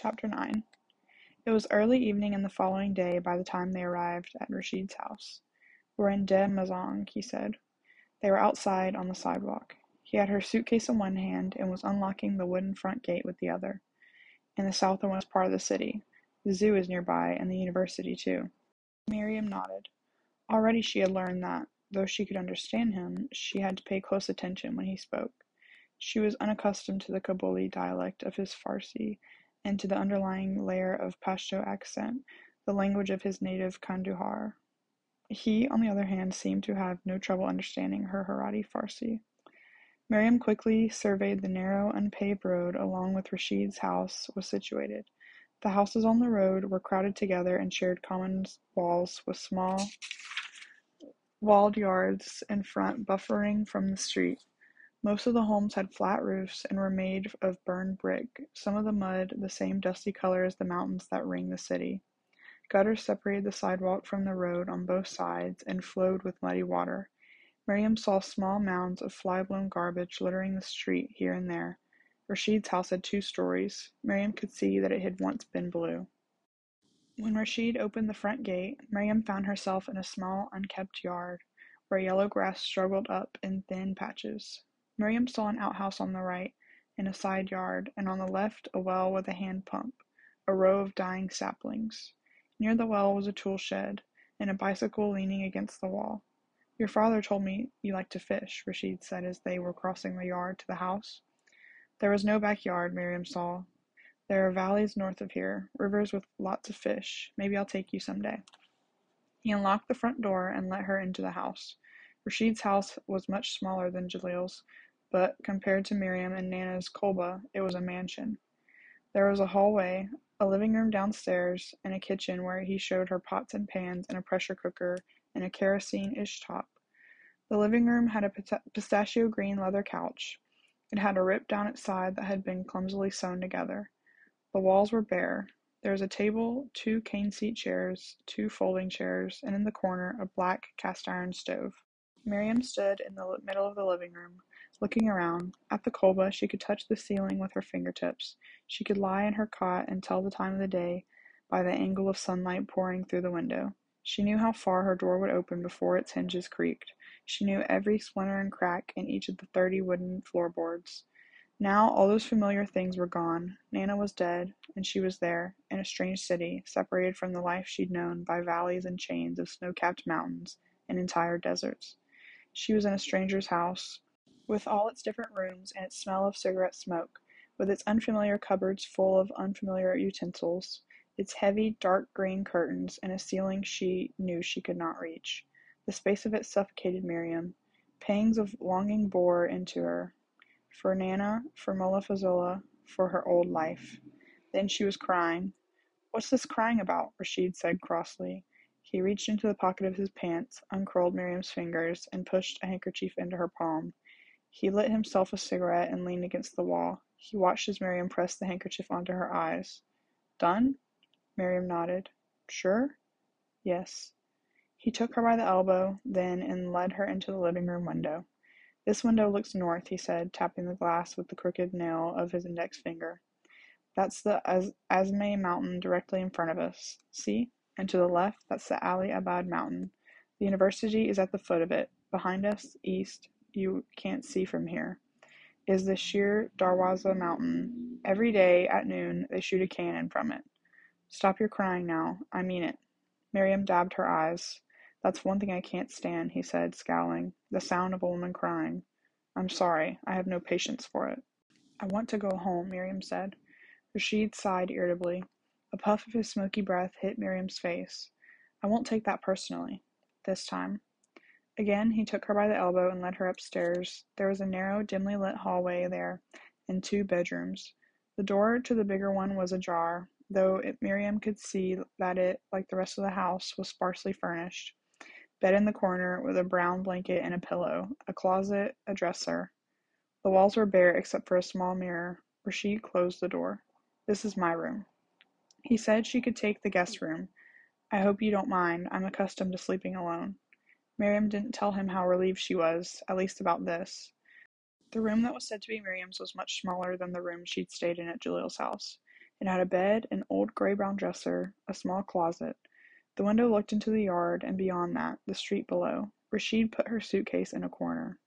Chapter 9 It was early evening in the following day by the time they arrived at Rashid's house. We're in Deh-Mazang, he said. They were outside on the sidewalk. He had her suitcase in one hand and was unlocking the wooden front gate with the other. In the southernmost part of the city. The zoo is nearby, and the university, too. Miriam nodded. Already she had learned that, though she could understand him, she had to pay close attention when he spoke. She was unaccustomed to the Kabuli dialect of his Farsi and to the underlying layer of Pashto accent, the language of his native Kandahar. He, on the other hand, seemed to have no trouble understanding her Herati Farsi. Miriam quickly surveyed the narrow, unpaved road along which Rashid's house was situated. The houses on the road were crowded together and shared common walls with small walled yards in front buffering from the street. Most of the homes had flat roofs and were made of burned brick, some of the mud the same dusty color as the mountains that ring the city. Gutters separated the sidewalk from the road on both sides and flowed with muddy water. Miriam saw small mounds of fly-blown garbage littering the street here and there. Rashid's house had two stories. Miriam could see that it had once been blue. When Rashid opened the front gate, Miriam found herself in a small, unkept yard, where yellow grass struggled up in thin patches. Miriam saw an outhouse on the right, in a side yard, and on the left a well with a hand pump, a row of dying saplings. Near the well was a tool shed, and a bicycle leaning against the wall. Your father told me you like to fish, Rashid said as they were crossing the yard to the house. There was no backyard, Miriam saw. There are valleys north of here, rivers with lots of fish. Maybe I'll take you some day. He unlocked the front door and let her into the house. Rashid's house was much smaller than Jalil's, but compared to Miriam and Nana's kolba, it was a mansion. There was a hallway, a living room downstairs, and a kitchen where he showed her pots and pans and a pressure cooker and a kerosene top. The living room had a pistachio green leather couch. It had a rip down its side that had been clumsily sewn together. The walls were bare. There was a table, two cane seat chairs, two folding chairs, and in the corner a black cast iron stove. Miriam stood in the middle of the living room, Looking around, at the kolba, she could touch the ceiling with her fingertips. She could lie in her cot and tell the time of the day by the angle of sunlight pouring through the window. She knew how far her door would open before its hinges creaked. She knew every splinter and crack in each of the thirty wooden floorboards. Now all those familiar things were gone. Nana was dead, and she was there, in a strange city, separated from the life she'd known by valleys and chains of snow-capped mountains and entire deserts. She was in a stranger's house, with all its different rooms and its smell of cigarette smoke, with its unfamiliar cupboards full of unfamiliar utensils, its heavy, dark green curtains, and a ceiling she knew she could not reach. The space of it suffocated Miriam. Pangs of longing bore into her. For Nana, for Mullah Faizullah, for her old life. Then she was crying. What's this crying about? Rashid said crossly. He reached into the pocket of his pants, uncurled Miriam's fingers, and pushed a handkerchief into her palm. He lit himself a cigarette and leaned against the wall. He watched as Miriam pressed the handkerchief onto her eyes. Done? Miriam nodded. Sure? Yes. He took her by the elbow, then, and led her into the living room window. This window looks north, he said, tapping the glass with the crooked nail of his index finger. That's the Az- Asmai mountain directly in front of us. See? And to the left, that's the Ali Abad mountain. The university is at the foot of it. Behind us, east, you can't see from here, is the Shir Darwaza mountain. Every day, at noon, they shoot a cannon from it. Stop your crying now. I mean it. Miriam dabbed her eyes. That's one thing I can't stand, he said, scowling. The sound of a woman crying. I'm sorry. I have no patience for it. I want to go home, Miriam said. Rashid sighed irritably. A puff of his smoky breath hit Miriam's face. I won't take that personally. This time. Again he took her by the elbow and led her upstairs. There was a narrow, dimly lit hallway there, and two bedrooms. The door to the bigger one was ajar, though Miriam could see that it, like the rest of the house, was sparsely furnished. Bed in the corner, with a brown blanket and a pillow, a closet, a dresser. The walls were bare except for a small mirror. Rashid closed the door. This is my room. He said she could take the guest room. I hope you don't mind. I'm accustomed to sleeping alone. Miriam didn't tell him how relieved she was, at least about this. The room that was said to be Miriam's was much smaller than the room she'd stayed in at Jalil's house. It had a bed, an old gray-brown dresser, a small closet. The window looked into the yard, and beyond that, the street below. Rashid put her suitcase in a corner.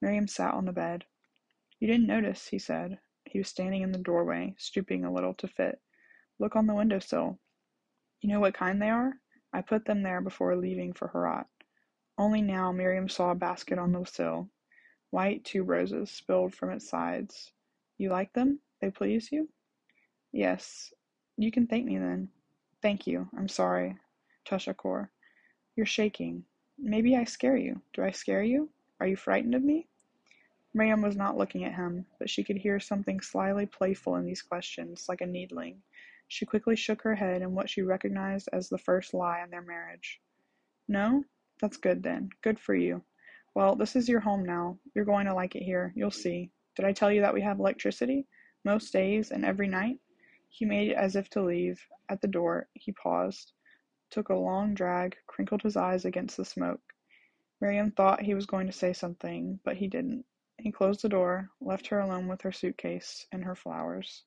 Miriam sat on the bed. You didn't notice, he said. He was standing in the doorway, stooping a little to fit. Look on the window sill. You know what kind they are? I put them there before leaving for Herat. Only now Miriam saw a basket on the sill. White tuberoses spilled from its sides. You like them? They please you? Yes. You can thank me then. Thank you. I'm sorry. Tashakkur. You're shaking. Maybe I scare you. Do I scare you? Are you frightened of me? Miriam was not looking at him, but she could hear something slyly playful in these questions, like a needling. She quickly shook her head in what she recognized as the first lie in their marriage. No? That's good then. Good for you. Well, this is your home now. You're going to like it here. You'll see. Did I tell you that we have electricity? Most days and every night? He made as if to leave. At the door, he paused, took a long drag, crinkled his eyes against the smoke. Miriam thought he was going to say something, but he didn't. He closed the door, left her alone with her suitcase and her flowers.